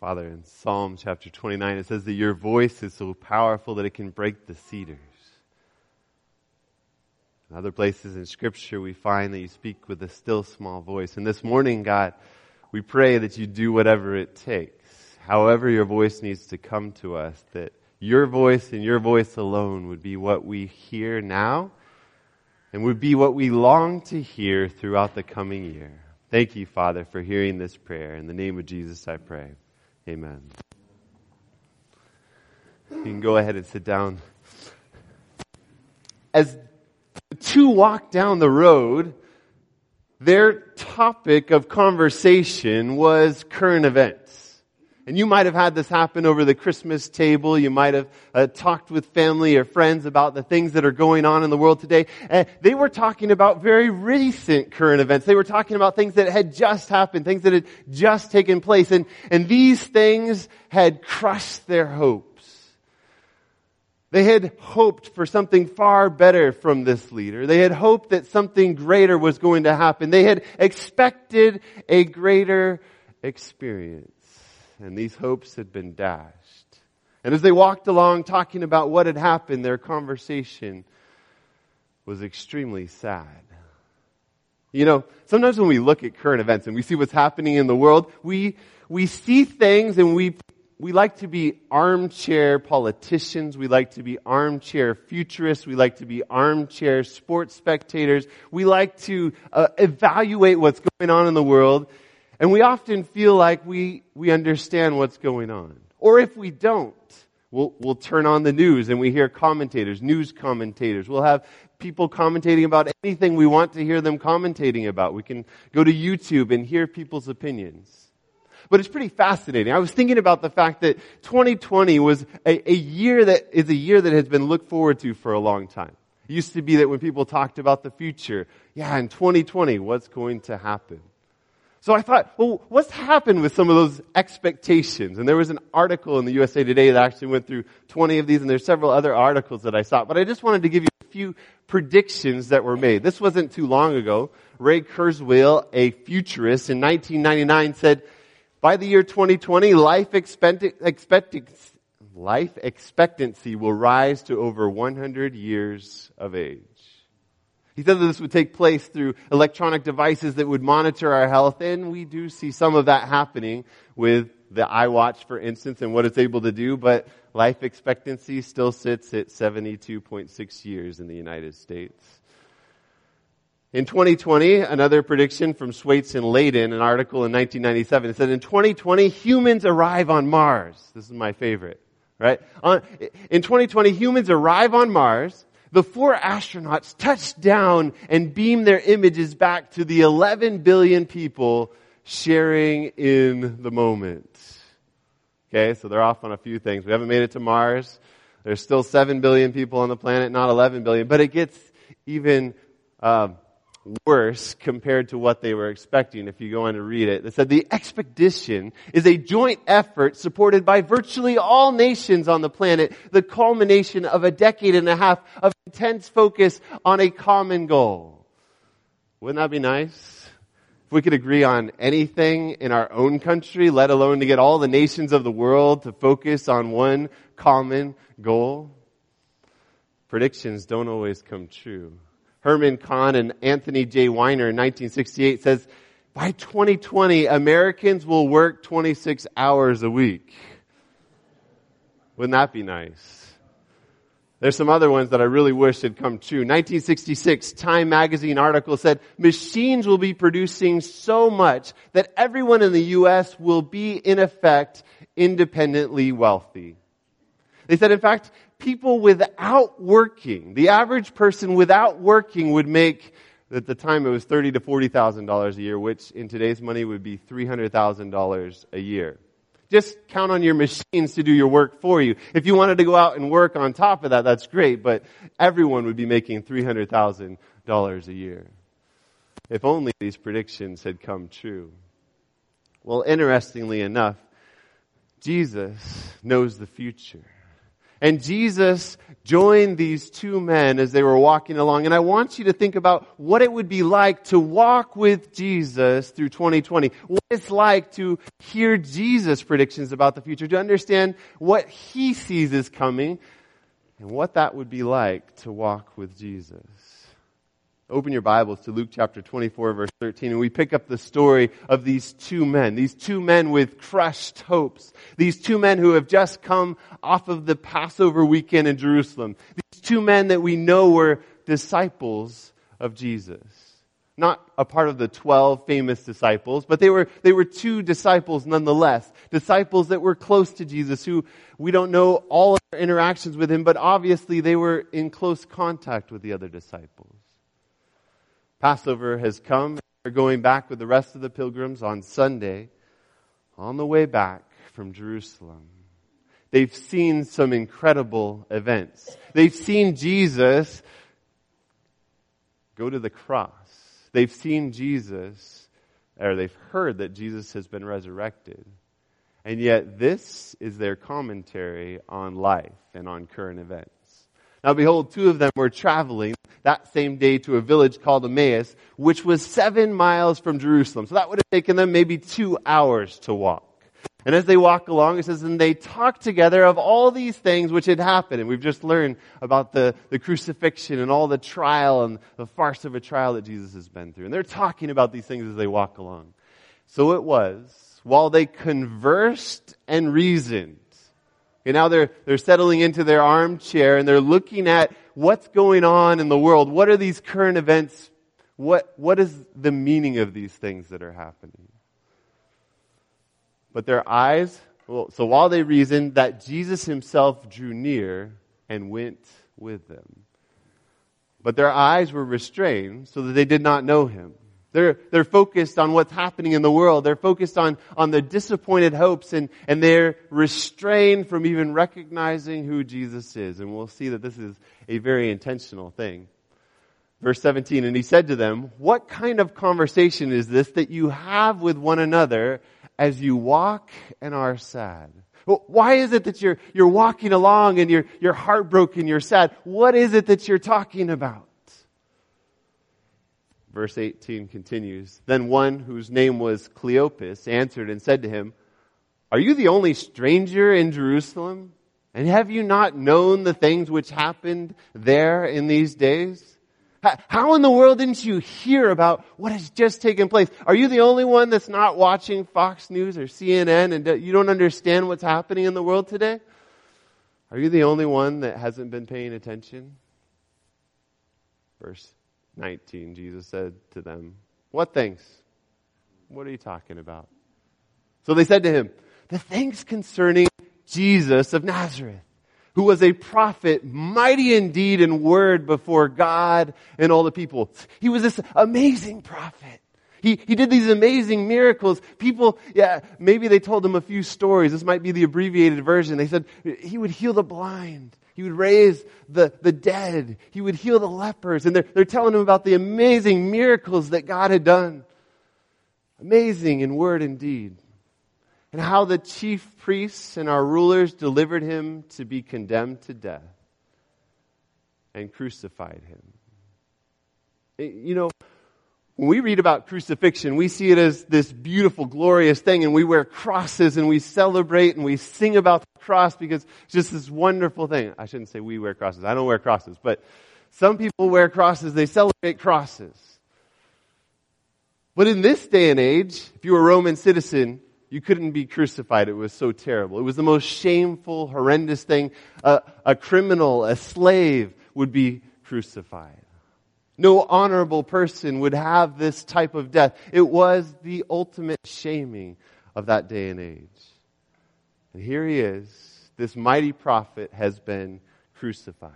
Father, in Psalm chapter 29, it says that your voice is so powerful that it can break the cedars. In other places in Scripture, we find that you speak with a still small voice. And this morning, God, we pray that you do whatever it takes, however your voice needs to come to us, that your voice and your voice alone would be what we hear now and would be what we long to hear throughout the coming year. Thank you, Father, for hearing this prayer. In the name of Jesus, I pray. Amen. You can go ahead and sit down. As the two walk down the road, their topic of conversation was current events. And you might have had this happen over the Christmas table. You might have uh, talked with family or friends about the things that are going on in the world today. And they were talking about very recent current events. They were talking about things that had just happened, things that had just taken place. And, and these things had crushed their hopes. They had hoped for something far better from this leader. They had hoped that something greater was going to happen. They had expected a greater experience and these hopes had been dashed. And as they walked along talking about what had happened, their conversation was extremely sad. You know, sometimes when we look at current events and we see what's happening in the world, we, we see things and we, we like to be armchair politicians. We like to be armchair futurists. We like to be armchair sports spectators. We like to uh, evaluate what's going on in the world and we often feel like we, we understand what's going on. Or if we don't, we'll, we'll turn on the news and we hear commentators, news commentators. We'll have people commentating about anything we want to hear them commentating about. We can go to YouTube and hear people's opinions. But it's pretty fascinating. I was thinking about the fact that 2020 was a, a year that is a year that has been looked forward to for a long time. It used to be that when people talked about the future, yeah, in 2020, what's going to happen? So I thought, well, what's happened with some of those expectations? And there was an article in the USA Today that actually went through 20 of these, and there's several other articles that I saw. But I just wanted to give you a few predictions that were made. This wasn't too long ago. Ray Kurzweil, a futurist in 1999 said, by the year 2020, life expectancy, life expectancy will rise to over 100 years of age. He said that this would take place through electronic devices that would monitor our health, and we do see some of that happening with the iWatch, for instance, and what it's able to do, but life expectancy still sits at 72.6 years in the United States. In 2020, another prediction from Schweitzer and Leyden, an article in 1997, it said in 2020, humans arrive on Mars. This is my favorite, right? Uh, in 2020, humans arrive on Mars, the four astronauts touched down and beamed their images back to the 11 billion people sharing in the moment. Okay, so they're off on a few things. We haven't made it to Mars. There's still 7 billion people on the planet, not 11 billion. But it gets even uh, worse compared to what they were expecting if you go on to read it. They said the expedition is a joint effort supported by virtually all nations on the planet, the culmination of a decade and a half of intense focus on a common goal. Wouldn't that be nice? If we could agree on anything in our own country, let alone to get all the nations of the world to focus on one common goal. Predictions don't always come true. Herman Kahn and Anthony J. Wiener in 1968 says, by 2020, Americans will work 26 hours a week. Wouldn't that be nice? There's some other ones that I really wish had come true. 1966, Time magazine article said, machines will be producing so much that everyone in the U.S. will be, in effect, independently wealthy. They said, in fact, people without working, the average person without working would make, at the time it was thirty to forty thousand dollars a year, which in today's money would be three hundred thousand dollars a year. Just count on your machines to do your work for you. If you wanted to go out and work on top of that, that's great, but everyone would be making three hundred thousand dollars a year. If only these predictions had come true. Well, interestingly enough, Jesus knows the future. And Jesus joined these two men as they were walking along. And I want you to think about what it would be like to walk with Jesus through 2020. What it's like to hear Jesus' predictions about the future, to understand what he sees is coming, and what that would be like to walk with Jesus. Open your Bibles to Luke chapter 24 verse 13 and we pick up the story of these two men, these two men with crushed hopes, these two men who have just come off of the Passover weekend in Jerusalem, these two men that we know were disciples of Jesus. Not a part of the 12 famous disciples, but they were, they were two disciples nonetheless. Disciples that were close to Jesus who we don't know all of their interactions with him, but obviously they were in close contact with the other disciples. Passover has come. They're going back with the rest of the pilgrims on Sunday on the way back from Jerusalem. They've seen some incredible events. They've seen Jesus go to the cross. They've seen Jesus, or they've heard that Jesus has been resurrected. And yet this is their commentary on life and on current events. Now behold, two of them were traveling that same day to a village called Emmaus, which was seven miles from Jerusalem. So that would have taken them maybe two hours to walk. And as they walk along, it says, and they talk together of all these things which had happened. And we've just learned about the, the crucifixion and all the trial and the farce of a trial that Jesus has been through. And they're talking about these things as they walk along. So it was, while they conversed and reasoned, and now they're, they're settling into their armchair and they're looking at what's going on in the world. What are these current events? What, what is the meaning of these things that are happening? But their eyes, well, so while they reasoned that Jesus himself drew near and went with them. But their eyes were restrained so that they did not know him. They're, they're focused on what's happening in the world. They're focused on, on the disappointed hopes and, and they're restrained from even recognizing who Jesus is. And we'll see that this is a very intentional thing. Verse 17, and he said to them, what kind of conversation is this that you have with one another as you walk and are sad? Well, why is it that you're, you're walking along and you're, you're heartbroken, you're sad? What is it that you're talking about? Verse 18 continues, Then one whose name was Cleopas answered and said to him, Are you the only stranger in Jerusalem? And have you not known the things which happened there in these days? How in the world didn't you hear about what has just taken place? Are you the only one that's not watching Fox News or CNN and you don't understand what's happening in the world today? Are you the only one that hasn't been paying attention? Verse 19, Jesus said to them, What things? What are you talking about? So they said to him, The things concerning Jesus of Nazareth, who was a prophet, mighty in deed and word before God and all the people. He was this amazing prophet. He, he did these amazing miracles. People, yeah, maybe they told him a few stories. This might be the abbreviated version. They said he would heal the blind. He would raise the, the dead. He would heal the lepers. And they're, they're telling him about the amazing miracles that God had done. Amazing in word and deed. And how the chief priests and our rulers delivered him to be condemned to death and crucified him. Eh, you know, when we read about crucifixion, we see it as this beautiful, glorious thing, and we wear crosses and we celebrate and we sing about the cross because it's just this wonderful thing. I shouldn't say we wear crosses. I don't wear crosses, but some people wear crosses. They celebrate crosses. But in this day and age, if you were a Roman citizen, you couldn't be crucified. It was so terrible. It was the most shameful, horrendous thing. a criminal, a slave would be crucified. No honorable person would have this type of death. It was the ultimate shaming of that day and age. And here he is. This mighty prophet has been crucified.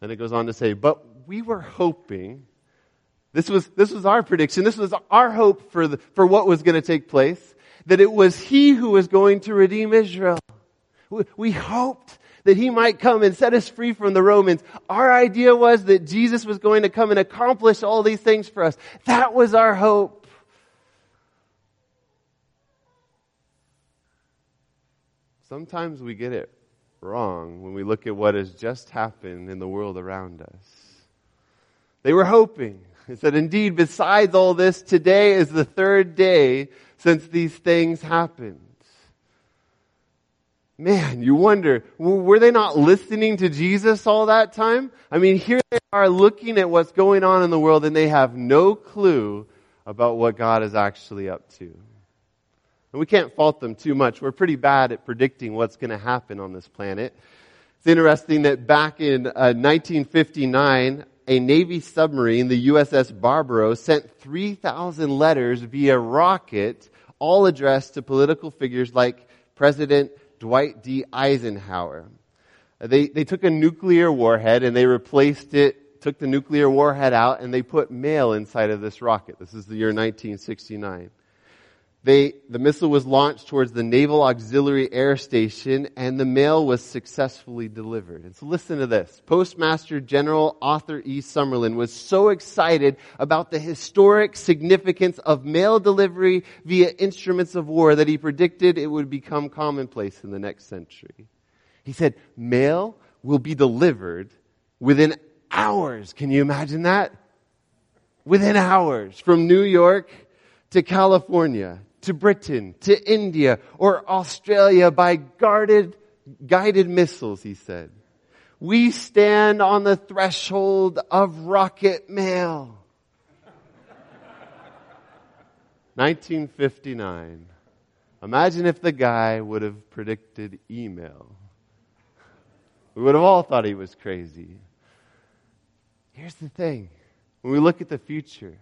Then it goes on to say, but we were hoping, this was, this was our prediction, this was our hope for, the, for what was going to take place, that it was he who was going to redeem Israel. We, we hoped that he might come and set us free from the Romans. Our idea was that Jesus was going to come and accomplish all these things for us. That was our hope. sometimes we get it wrong when we look at what has just happened in the world around us. They were hoping. It said, indeed, besides all this, today is the third day since these things happened. Man, you wonder, were they not listening to Jesus all that time? I mean, here they are looking at what's going on in the world and they have no clue about what God is actually up to. And we can't fault them too much. We're pretty bad at predicting what's going to happen on this planet. It's interesting that back in uh, 1959, a Navy submarine, the USS Barbero, sent 3,000 letters via rocket, all addressed to political figures like President Dwight D. Eisenhower. Uh, they, they took a nuclear warhead and they replaced it, took the nuclear warhead out, and they put mail inside of this rocket. This is the year 1969. They, the missile was launched towards the Naval Auxiliary Air Station and the mail was successfully delivered. And so listen to this. Postmaster General Arthur E. Summerlin was so excited about the historic significance of mail delivery via instruments of war that he predicted it would become commonplace in the next century. He said, mail will be delivered within hours. Can you imagine that? Within hours from New York to California to Britain, to India, or Australia by guarded, guided missiles, he said. We stand on the threshold of rocket mail. 1959. Imagine if the guy would have predicted email. We would have all thought he was crazy. Here's the thing. When we look at the future,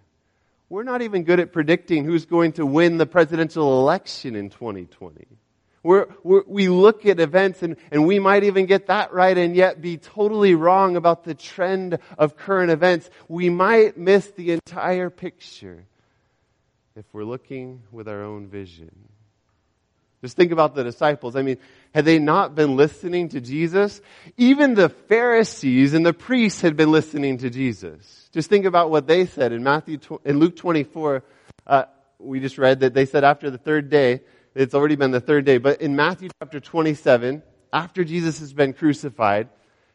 we're not even good at predicting who's going to win the presidential election in 2020. We're, we're, we look at events and, and we might even get that right and yet be totally wrong about the trend of current events. We might miss the entire picture if we're looking with our own vision. Just think about the disciples. I mean, had they not been listening to Jesus? Even the Pharisees and the priests had been listening to Jesus. Just think about what they said in Matthew, in Luke 24. Uh, we just read that they said after the third day, it's already been the third day, but in Matthew chapter 27, after Jesus has been crucified,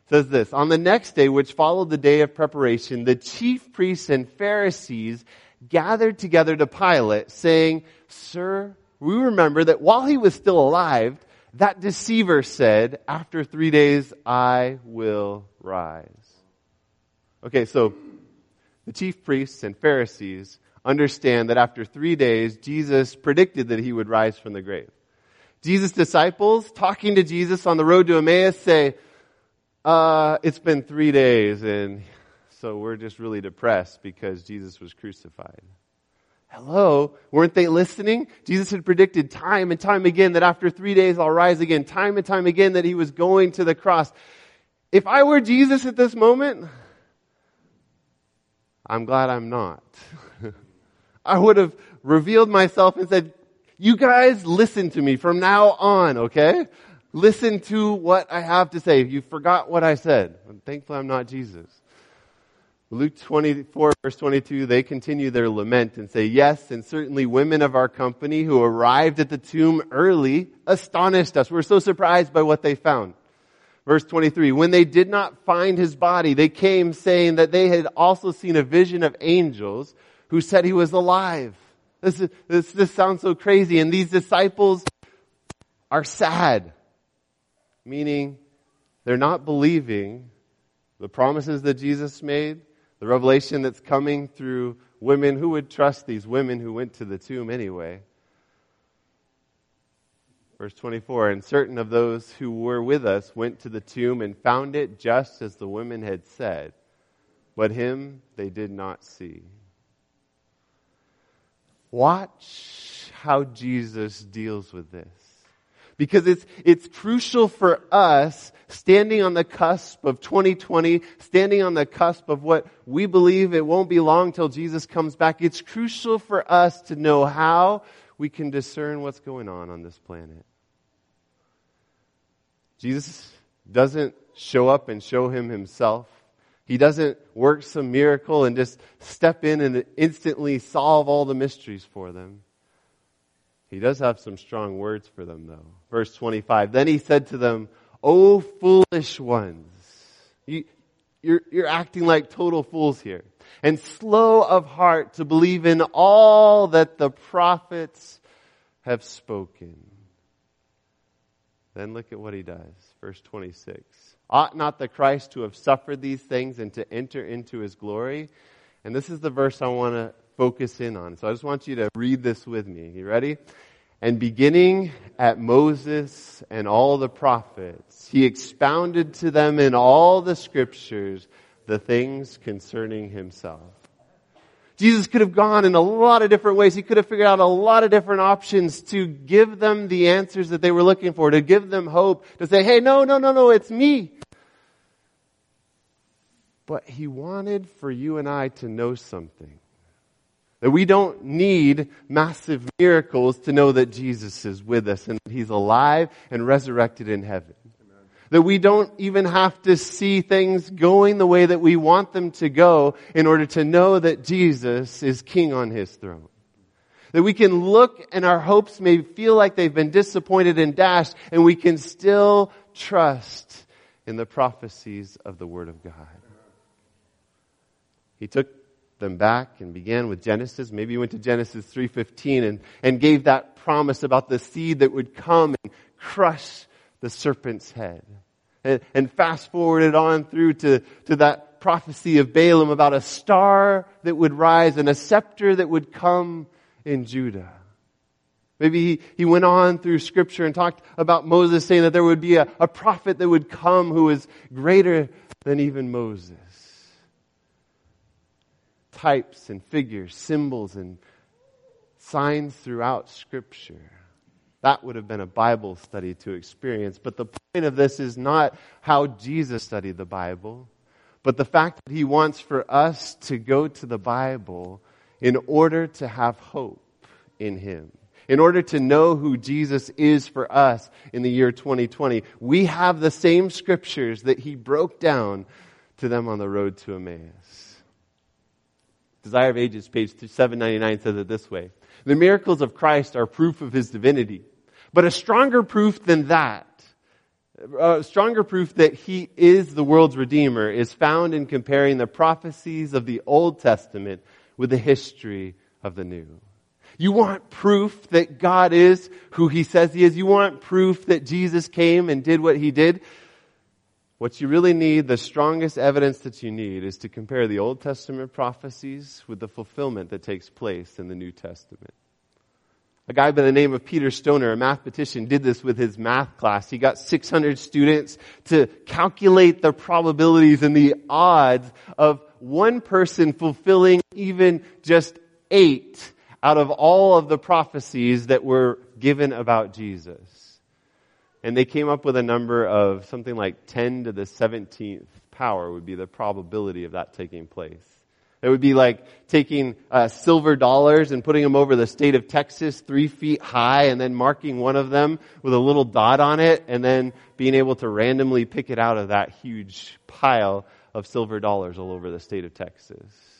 says this, on the next day, which followed the day of preparation, the chief priests and Pharisees gathered together to Pilate, saying, Sir, we remember that while he was still alive, that deceiver said, after three days, I will rise. Okay, so the chief priests and Pharisees understand that after three days, Jesus predicted that he would rise from the grave. Jesus' disciples, talking to Jesus on the road to Emmaus, say, uh, it's been three days, and so we're just really depressed because Jesus was crucified. Hello? Weren't they listening? Jesus had predicted time and time again that after three days I'll rise again. Time and time again that he was going to the cross. If I were Jesus at this moment, I'm glad I'm not. I would have revealed myself and said, you guys listen to me from now on, okay? Listen to what I have to say. You forgot what I said. I'm thankful I'm not Jesus. Luke 24 verse 22, they continue their lament and say, yes, and certainly women of our company who arrived at the tomb early astonished us. We're so surprised by what they found. Verse 23, when they did not find his body, they came saying that they had also seen a vision of angels who said he was alive. This, is, this, this sounds so crazy. And these disciples are sad, meaning they're not believing the promises that Jesus made the revelation that's coming through women who would trust these women who went to the tomb anyway. Verse 24, and certain of those who were with us went to the tomb and found it just as the women had said, but him they did not see. Watch how Jesus deals with this. Because it's, it's crucial for us standing on the cusp of 2020, standing on the cusp of what we believe it won't be long till Jesus comes back. It's crucial for us to know how we can discern what's going on on this planet. Jesus doesn't show up and show him himself. He doesn't work some miracle and just step in and instantly solve all the mysteries for them. He does have some strong words for them though. Verse 25. Then he said to them, O foolish ones. You, you're, you're acting like total fools here. And slow of heart to believe in all that the prophets have spoken. Then look at what he does. Verse 26. Ought not the Christ to have suffered these things and to enter into his glory? And this is the verse I want to focus in on. So I just want you to read this with me. You ready? And beginning at Moses and all the prophets, he expounded to them in all the scriptures the things concerning himself. Jesus could have gone in a lot of different ways. He could have figured out a lot of different options to give them the answers that they were looking for, to give them hope, to say, hey, no, no, no, no, it's me. But he wanted for you and I to know something. That we don't need massive miracles to know that Jesus is with us and He's alive and resurrected in heaven. Amen. That we don't even have to see things going the way that we want them to go in order to know that Jesus is King on His throne. That we can look and our hopes may feel like they've been disappointed and dashed and we can still trust in the prophecies of the Word of God. He took them back and began with Genesis. Maybe you went to Genesis 3.15 and, and gave that promise about the seed that would come and crush the serpent's head. And, and fast forwarded on through to, to that prophecy of Balaam about a star that would rise and a scepter that would come in Judah. Maybe he, he went on through scripture and talked about Moses saying that there would be a, a prophet that would come who was greater than even Moses types and figures, symbols and signs throughout Scripture. That would have been a Bible study to experience. But the point of this is not how Jesus studied the Bible, but the fact that He wants for us to go to the Bible in order to have hope in Him. In order to know who Jesus is for us in the year 2020, we have the same scriptures that He broke down to them on the road to Emmaus. Desire of Ages, page 799 says it this way. The miracles of Christ are proof of his divinity. But a stronger proof than that, a stronger proof that he is the world's redeemer is found in comparing the prophecies of the Old Testament with the history of the New. You want proof that God is who he says he is. You want proof that Jesus came and did what he did. What you really need, the strongest evidence that you need, is to compare the Old Testament prophecies with the fulfillment that takes place in the New Testament. A guy by the name of Peter Stoner, a mathematician, did this with his math class. He got 600 students to calculate the probabilities and the odds of one person fulfilling even just eight out of all of the prophecies that were given about Jesus. And they came up with a number of something like 10 to the 17th power would be the probability of that taking place. It would be like taking uh, silver dollars and putting them over the state of Texas three feet high and then marking one of them with a little dot on it and then being able to randomly pick it out of that huge pile of silver dollars all over the state of Texas.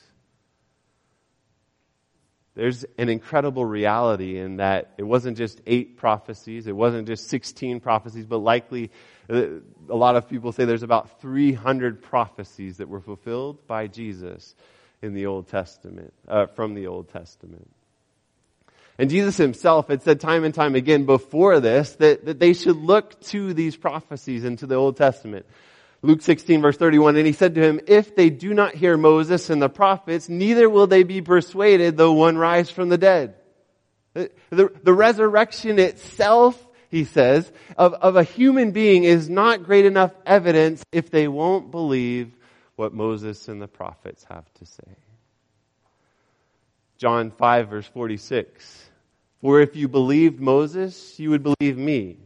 There's an incredible reality in that it wasn't just eight prophecies, it wasn't just 16 prophecies, but likely uh, a lot of people say there's about 300 prophecies that were fulfilled by Jesus in the Old Testament, uh, from the Old Testament. And Jesus himself had said time and time again before this that, that they should look to these prophecies into the Old Testament. Luke 16 verse 31, and he said to him, if they do not hear Moses and the prophets, neither will they be persuaded though one rise from the dead. The, the, resurrection itself, he says, of, of a human being is not great enough evidence if they won't believe what Moses and the prophets have to say. John 5 verse 46. For if you believed Moses, you would believe me,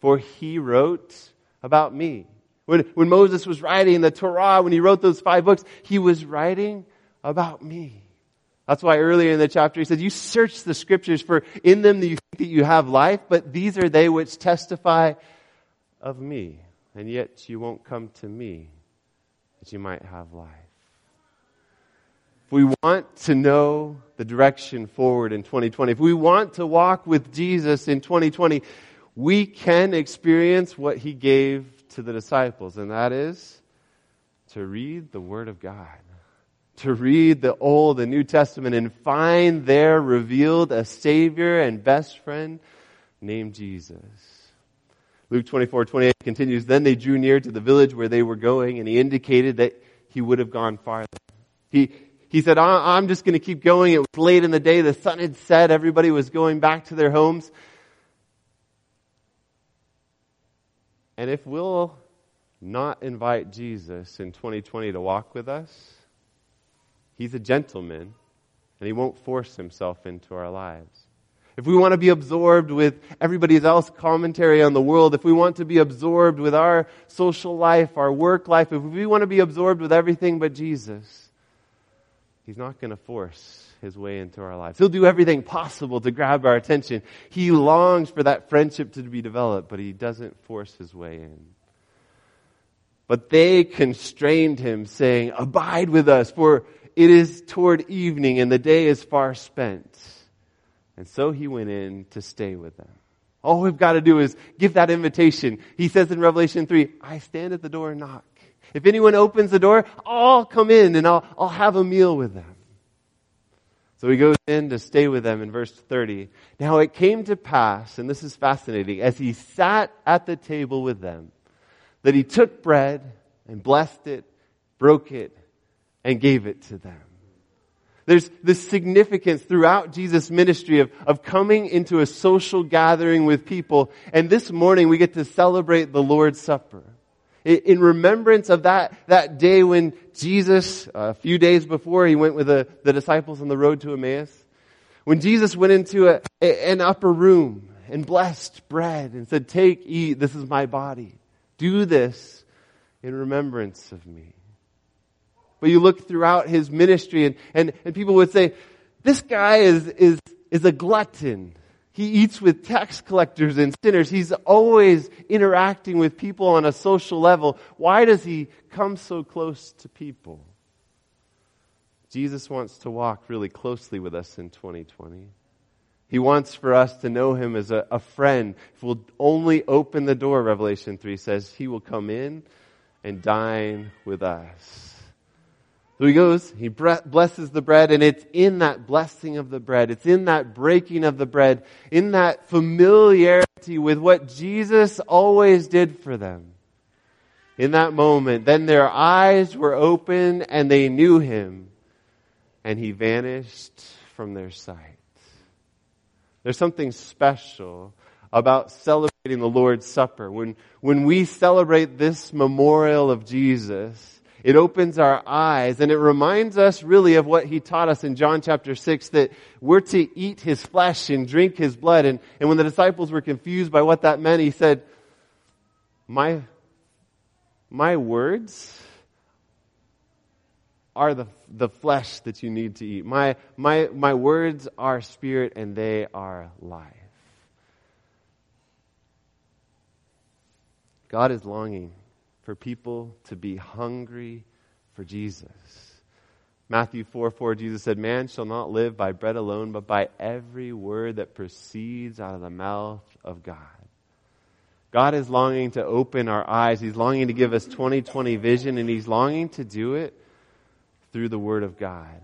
for he wrote about me. When, when Moses was writing the Torah, when he wrote those five books, he was writing about me. That's why earlier in the chapter he said, you search the scriptures for in them that you think that you have life, but these are they which testify of me. And yet you won't come to me that you might have life. If we want to know the direction forward in 2020, if we want to walk with Jesus in 2020, we can experience what he gave to the disciples, and that is to read the Word of God. To read the Old and New Testament and find there revealed a Savior and best friend named Jesus. Luke 24, 28 continues, Then they drew near to the village where they were going, and he indicated that he would have gone farther. He, he said, I'm just going to keep going. It was late in the day. The sun had set. Everybody was going back to their homes. And if we'll not invite Jesus in 2020 to walk with us, he's a gentleman and he won't force himself into our lives. If we want to be absorbed with everybody else commentary on the world, if we want to be absorbed with our social life, our work life, if we want to be absorbed with everything but Jesus, he's not going to force his way into our lives. He'll do everything possible to grab our attention. He longs for that friendship to be developed, but he doesn't force his way in. But they constrained him, saying, Abide with us, for it is toward evening and the day is far spent. And so he went in to stay with them. All we've got to do is give that invitation. He says in Revelation 3, I stand at the door and knock. If anyone opens the door, I'll come in and I'll, I'll have a meal with them. So he goes in to stay with them in verse 30. Now it came to pass, and this is fascinating, as he sat at the table with them, that he took bread and blessed it, broke it, and gave it to them. There's this significance throughout Jesus' ministry of, of coming into a social gathering with people. And this morning we get to celebrate the Lord's Supper in remembrance of that, that day when Jesus, a few days before, he went with the, the disciples on the road to Emmaus. When Jesus went into a, an upper room and blessed bread and said, take, eat, this is my body. Do this in remembrance of me. But you look throughout his ministry and, and, and people would say, this guy is, is, is a glutton. He eats with tax collectors and sinners. He's always interacting with people on a social level. Why does he come so close to people? Jesus wants to walk really closely with us in 2020. He wants for us to know him as a, a friend. If we'll only open the door, Revelation 3 says, he will come in and dine with us. So he goes, he blesses the bread, and it's in that blessing of the bread, it's in that breaking of the bread, in that familiarity with what Jesus always did for them. In that moment, then their eyes were open and they knew him, and he vanished from their sight. There's something special about celebrating the Lord's Supper. When, when we celebrate this memorial of Jesus, it opens our eyes and it reminds us really of what he taught us in John chapter 6 that we're to eat his flesh and drink his blood. And, and when the disciples were confused by what that meant, he said, my, my words are the, the flesh that you need to eat. My, my, my words are spirit and they are life. God is longing for people to be hungry for Jesus. Matthew 4 4, Jesus said, Man shall not live by bread alone, but by every word that proceeds out of the mouth of God. God is longing to open our eyes. He's longing to give us 2020 vision, and He's longing to do it through the Word of God.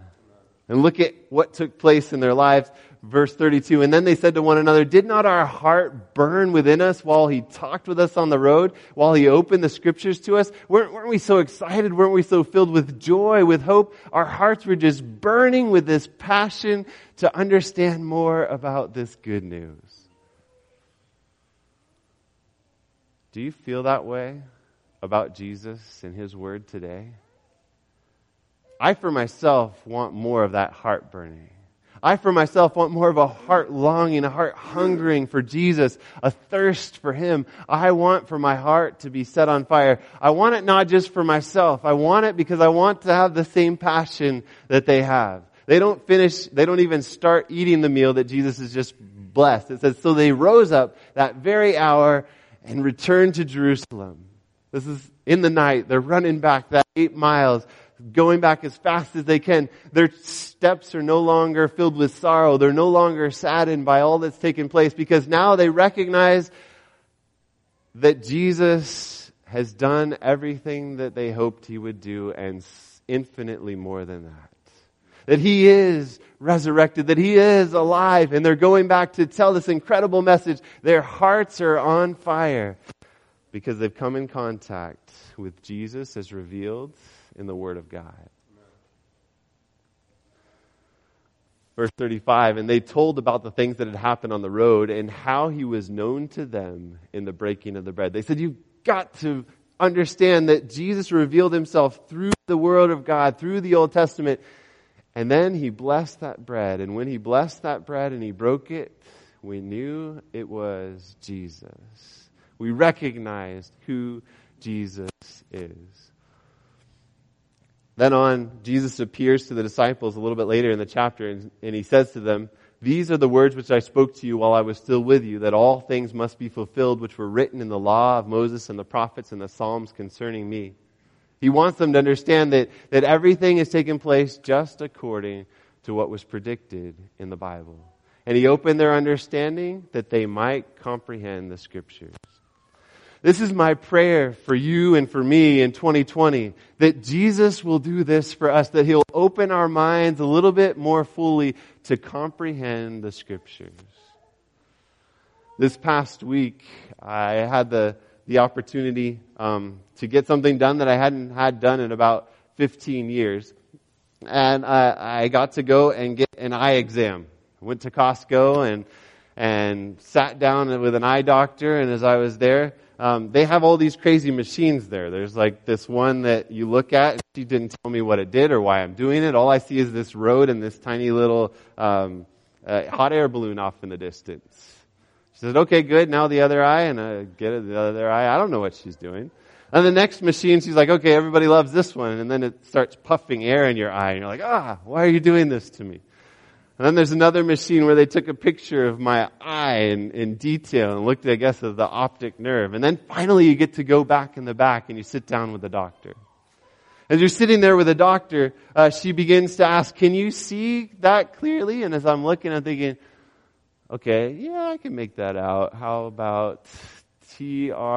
And look at what took place in their lives. Verse 32. And then they said to one another, Did not our heart burn within us while he talked with us on the road, while he opened the scriptures to us? Weren't, weren't we so excited? Weren't we so filled with joy, with hope? Our hearts were just burning with this passion to understand more about this good news. Do you feel that way about Jesus and his word today? I, for myself, want more of that heart burning. I, for myself, want more of a heart longing, a heart hungering for Jesus, a thirst for Him. I want for my heart to be set on fire. I want it not just for myself. I want it because I want to have the same passion that they have. They don't finish, they don't even start eating the meal that Jesus has just blessed. It says, so they rose up that very hour and returned to Jerusalem. This is in the night. They're running back that eight miles going back as fast as they can. Their steps are no longer filled with sorrow. They're no longer saddened by all that's taken place because now they recognize that Jesus has done everything that they hoped he would do and infinitely more than that. That he is resurrected, that he is alive, and they're going back to tell this incredible message. Their hearts are on fire because they've come in contact with Jesus as revealed in the Word of God. Verse 35, and they told about the things that had happened on the road and how he was known to them in the breaking of the bread. They said, You've got to understand that Jesus revealed himself through the Word of God, through the Old Testament. And then he blessed that bread. And when he blessed that bread and he broke it, we knew it was Jesus. We recognized who Jesus is. Then on, Jesus appears to the disciples a little bit later in the chapter and, and, he says to them, These are the words which I spoke to you while I was still with you, that all things must be fulfilled which were written in the law of Moses and the prophets and the Psalms concerning me. He wants them to understand that, that everything is taking place just according to what was predicted in the Bible. And he opened their understanding that they might comprehend the scriptures. This is my prayer for you and for me in 2020 that Jesus will do this for us, that He'll open our minds a little bit more fully to comprehend the Scriptures. This past week, I had the, the opportunity um, to get something done that I hadn't had done in about 15 years. And I, I got to go and get an eye exam. I went to Costco and and sat down with an eye doctor. And as I was there, um, they have all these crazy machines there. There's like this one that you look at. And she didn't tell me what it did or why I'm doing it. All I see is this road and this tiny little um, uh, hot air balloon off in the distance. She said, "Okay, good. Now the other eye," and I get it. The other eye. I don't know what she's doing. And the next machine, she's like, "Okay, everybody loves this one," and then it starts puffing air in your eye, and you're like, "Ah, why are you doing this to me?" And then there's another machine where they took a picture of my eye in, in detail and looked, I guess, at the optic nerve. And then finally you get to go back in the back and you sit down with the doctor. As you're sitting there with the doctor, uh, she begins to ask, can you see that clearly? And as I'm looking, I'm thinking, okay, yeah, I can make that out. How about T-R-V-O-P-Q?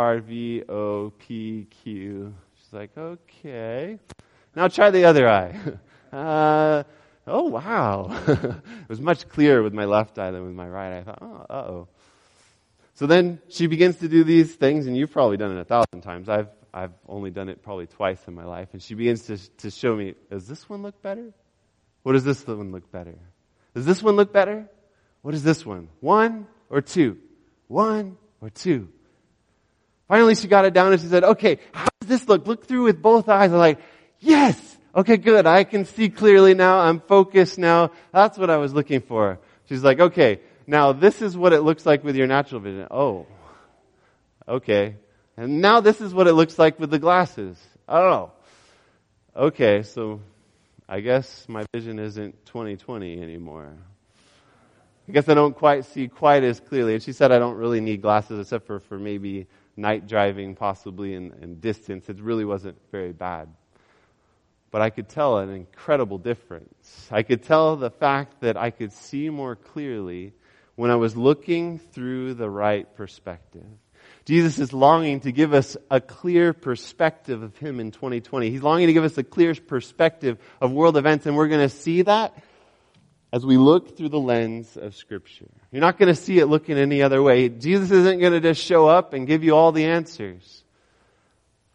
She's like, okay. Now try the other eye. Uh, oh wow. it was much clearer with my left eye than with my right. I thought, oh, uh-oh. So then she begins to do these things, and you've probably done it a thousand times. I've, I've only done it probably twice in my life. And she begins to, to show me, does this one look better? What does this one look better? Does this one look better? What is this one? One or two? One or two? Finally, she got it down and she said, okay, how does this look? Look through with both eyes. I'm like, yes! Okay, good. I can see clearly now. I'm focused now. That's what I was looking for. She's like, okay, now this is what it looks like with your natural vision. Oh, okay. And now this is what it looks like with the glasses. Oh, okay. So I guess my vision isn't 2020 anymore. I guess I don't quite see quite as clearly. And she said I don't really need glasses except for, for maybe night driving possibly and, and distance. It really wasn't very bad but I could tell an incredible difference. I could tell the fact that I could see more clearly when I was looking through the right perspective. Jesus is longing to give us a clear perspective of Him in 2020. He's longing to give us a clear perspective of world events, and we're going to see that as we look through the lens of Scripture. You're not going to see it looking any other way. Jesus isn't going to just show up and give you all the answers,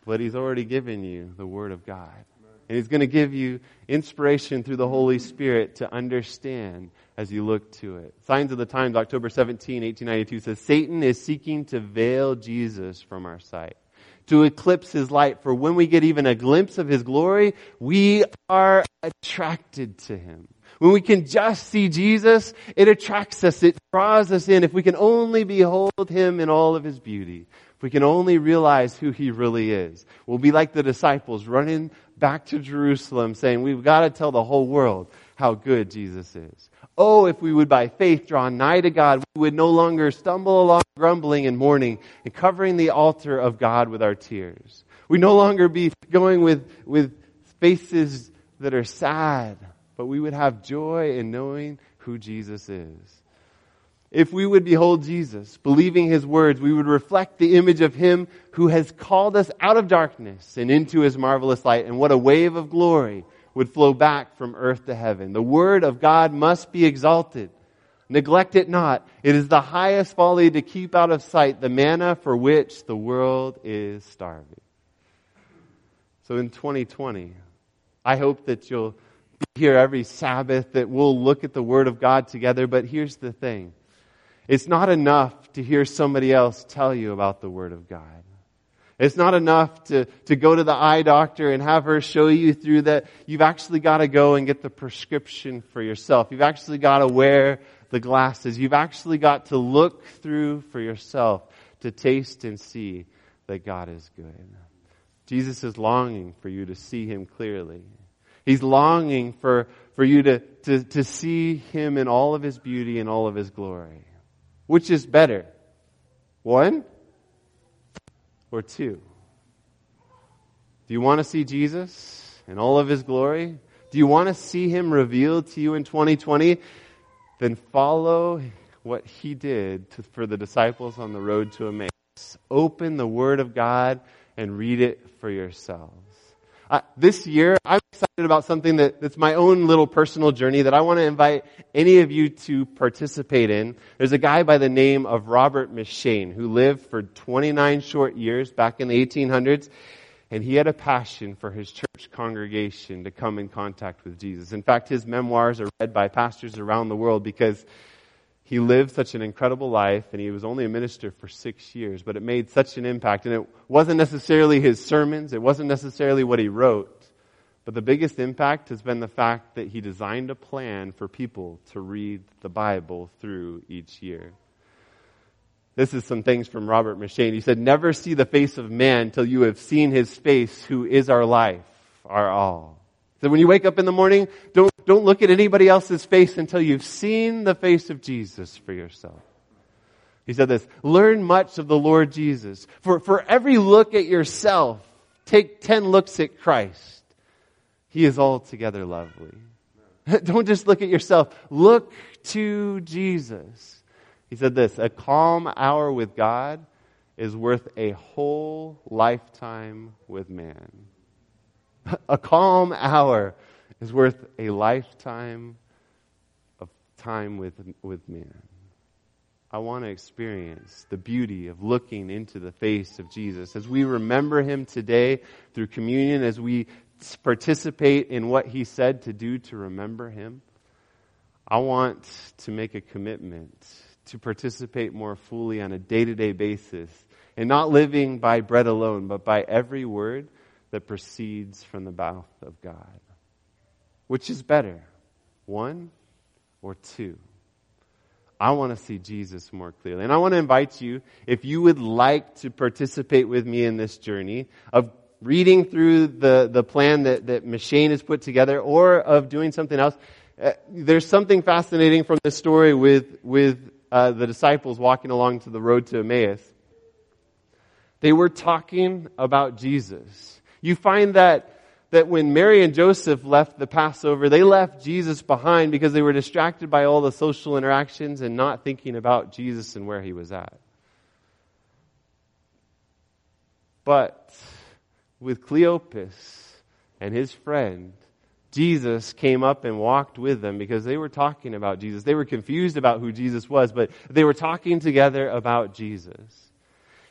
but He's already given you the Word of God. And He's going to give you inspiration through the Holy Spirit to understand as you look to it. Signs of the Times, October 17, 1892 says, Satan is seeking to veil Jesus from our sight, to eclipse His light. For when we get even a glimpse of His glory, we are attracted to Him. When we can just see Jesus, it attracts us, it draws us in. If we can only behold Him in all of His beauty, if we can only realize who He really is, we'll be like the disciples running back to Jerusalem saying, we've got to tell the whole world how good Jesus is. Oh, if we would by faith draw nigh to God, we would no longer stumble along grumbling and mourning and covering the altar of God with our tears. We no longer be going with, with faces that are sad, but we would have joy in knowing who Jesus is. If we would behold Jesus, believing his words, we would reflect the image of him who has called us out of darkness and into his marvelous light. And what a wave of glory would flow back from earth to heaven. The word of God must be exalted. Neglect it not. It is the highest folly to keep out of sight the manna for which the world is starving. So in 2020, I hope that you'll be here every Sabbath, that we'll look at the Word of God together. But here's the thing. It's not enough to hear somebody else tell you about the Word of God. It's not enough to, to go to the eye doctor and have her show you through that. You've actually got to go and get the prescription for yourself. You've actually got to wear the glasses. You've actually got to look through for yourself to taste and see that God is good. Jesus is longing for you to see Him clearly. He's longing for, for you to, to, to see Him in all of His beauty and all of His glory. Which is better? One or two? Do you want to see Jesus in all of his glory? Do you want to see him revealed to you in 2020? Then follow what he did to, for the disciples on the road to Emmaus. Open the Word of God and read it for yourselves. Uh, this year, I'm excited about something that, that's my own little personal journey that I want to invite any of you to participate in. There's a guy by the name of Robert M'Cheyne who lived for 29 short years back in the 1800s, and he had a passion for his church congregation to come in contact with Jesus. In fact, his memoirs are read by pastors around the world because he lived such an incredible life and he was only a minister for six years, but it made such an impact. And it wasn't necessarily his sermons, it wasn't necessarily what he wrote, but the biggest impact has been the fact that he designed a plan for people to read the Bible through each year. This is some things from Robert M'Cheyne. He said, Never see the face of man till you have seen his face, who is our life, our all. So when you wake up in the morning, don't, don't look at anybody else's face until you've seen the face of Jesus for yourself. He said this, learn much of the Lord Jesus. For, for every look at yourself, take ten looks at Christ. He is altogether lovely. Don't just look at yourself. Look to Jesus. He said this, a calm hour with God is worth a whole lifetime with man. A calm hour is worth a lifetime of time with, with man. I want to experience the beauty of looking into the face of Jesus. As we remember him today through communion, as we participate in what he said to do to remember him, I want to make a commitment to participate more fully on a day to day basis and not living by bread alone, but by every word that proceeds from the mouth of God. Which is better, one or two? I want to see Jesus more clearly. And I want to invite you, if you would like to participate with me in this journey of reading through the, the plan that, that M'Cheyne has put together or of doing something else, uh, there's something fascinating from this story with, with uh, the disciples walking along to the road to Emmaus. They were talking about Jesus. You find that, that when Mary and Joseph left the Passover, they left Jesus behind because they were distracted by all the social interactions and not thinking about Jesus and where he was at. But with Cleopas and his friend, Jesus came up and walked with them because they were talking about Jesus. They were confused about who Jesus was, but they were talking together about Jesus.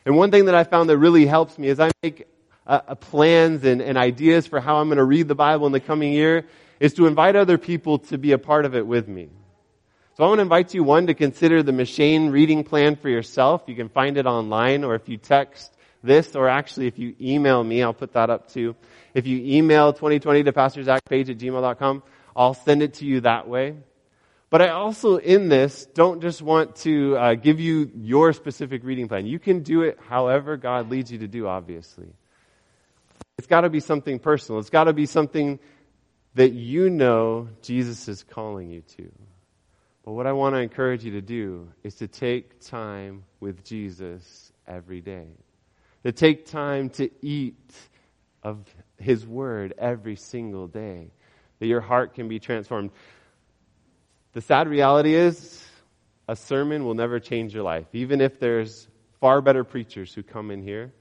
And one thing that I found that really helps me is I make uh, plans and, and ideas for how I'm going to read the Bible in the coming year is to invite other people to be a part of it with me. So I want to invite you, one, to consider the M'Cheyne reading plan for yourself. You can find it online, or if you text this, or actually if you email me, I'll put that up too. If you email 2020 to pastorzachpage at gmail.com, I'll send it to you that way. But I also, in this, don't just want to uh, give you your specific reading plan. You can do it however God leads you to do, obviously. It's got to be something personal. It's got to be something that you know Jesus is calling you to. But what I want to encourage you to do is to take time with Jesus every day. To take time to eat of His Word every single day, that your heart can be transformed. The sad reality is, a sermon will never change your life. Even if there's far better preachers who come in here,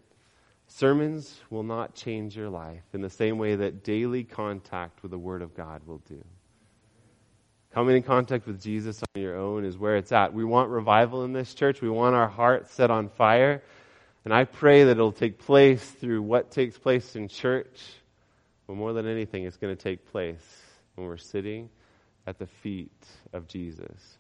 sermons will not change your life in the same way that daily contact with the Word of God will do. Coming in contact with Jesus on your own is where it's at. We want revival in this church. We want our hearts set on fire. And I pray that it'll take place through what takes place in church. But more than anything, it's going to take place when we're sitting at the feet of Jesus.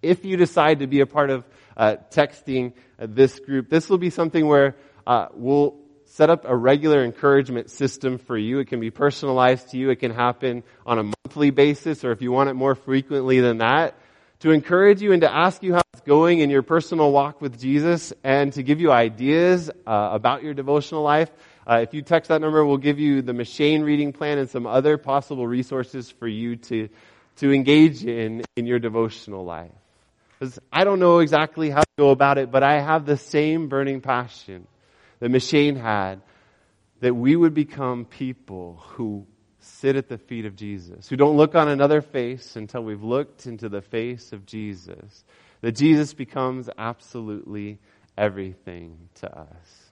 If you decide to be a part of uh, texting uh, this group, this will be something where uh, we'll set up a regular encouragement system for you. It can be personalized to you. It can happen on a monthly basis, or if you want it more frequently than that, to encourage you and to ask you how it's going in your personal walk with Jesus and to give you ideas uh, about your devotional life. Uh, if you text that number, we'll give you the M'Cheyne reading plan and some other possible resources for you to, to engage in in your devotional life. Because I don't know exactly how to go about it, but I have the same burning passion that M'Cheyne had, that we would become people who sit at the feet of Jesus, who don't look on another face until we've looked into the face of Jesus, that Jesus becomes absolutely everything to us.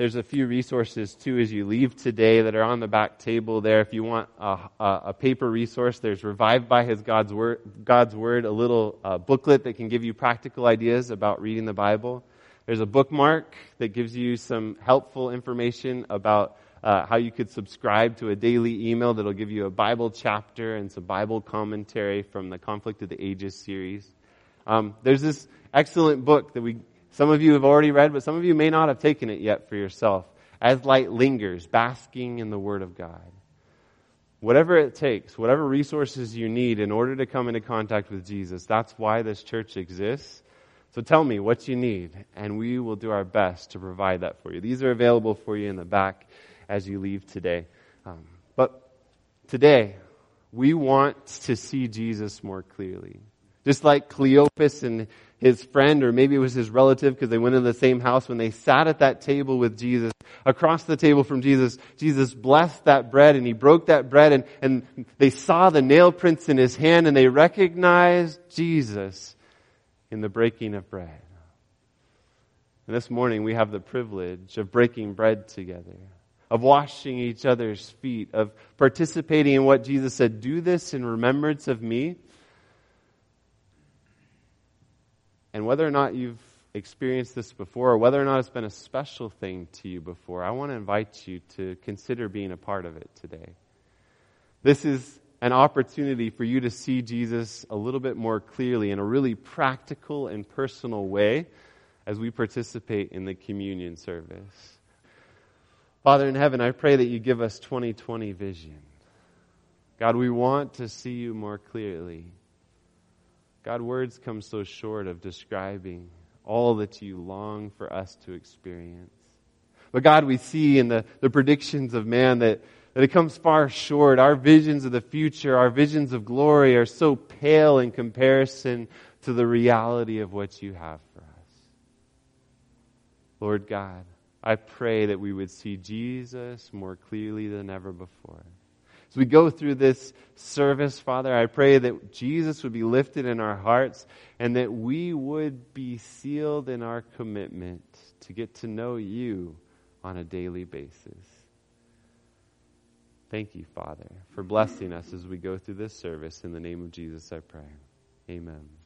There's a few resources too as you leave today that are on the back table there. If you want a, a, a paper resource, there's Revived by His God's Word, God's Word a little uh, booklet that can give you practical ideas about reading the Bible. There's a bookmark that gives you some helpful information about uh, how you could subscribe to a daily email that'll give you a Bible chapter and some Bible commentary from the Conflict of the Ages series. Um, there's this excellent book that we some of you have already read, but some of you may not have taken it yet for yourself. As light lingers, basking in the Word of God. Whatever it takes, whatever resources you need in order to come into contact with Jesus, that's why this church exists. So tell me what you need, and we will do our best to provide that for you. These are available for you in the back as you leave today. Um, but today, we want to see Jesus more clearly. Just like Cleopas and his friend, or maybe it was his relative because they went in the same house, when they sat at that table with Jesus, across the table from Jesus, Jesus blessed that bread and he broke that bread and, and they saw the nail prints in his hand and they recognized Jesus in the breaking of bread. And this morning we have the privilege of breaking bread together, of washing each other's feet, of participating in what Jesus said, do this in remembrance of me. And whether or not you've experienced this before, or whether or not it's been a special thing to you before, I want to invite you to consider being a part of it today. This is an opportunity for you to see Jesus a little bit more clearly in a really practical and personal way as we participate in the communion service. Father in heaven, I pray that you give us 2020 vision. God, we want to see you more clearly. God, words come so short of describing all that you long for us to experience. But God, we see in the, the predictions of man that, that it comes far short. Our visions of the future, our visions of glory are so pale in comparison to the reality of what you have for us. Lord God, I pray that we would see Jesus more clearly than ever before. As we go through this service, Father, I pray that Jesus would be lifted in our hearts and that we would be sealed in our commitment to get to know you on a daily basis. Thank you, Father, for blessing us as we go through this service. In the name of Jesus, I pray. Amen.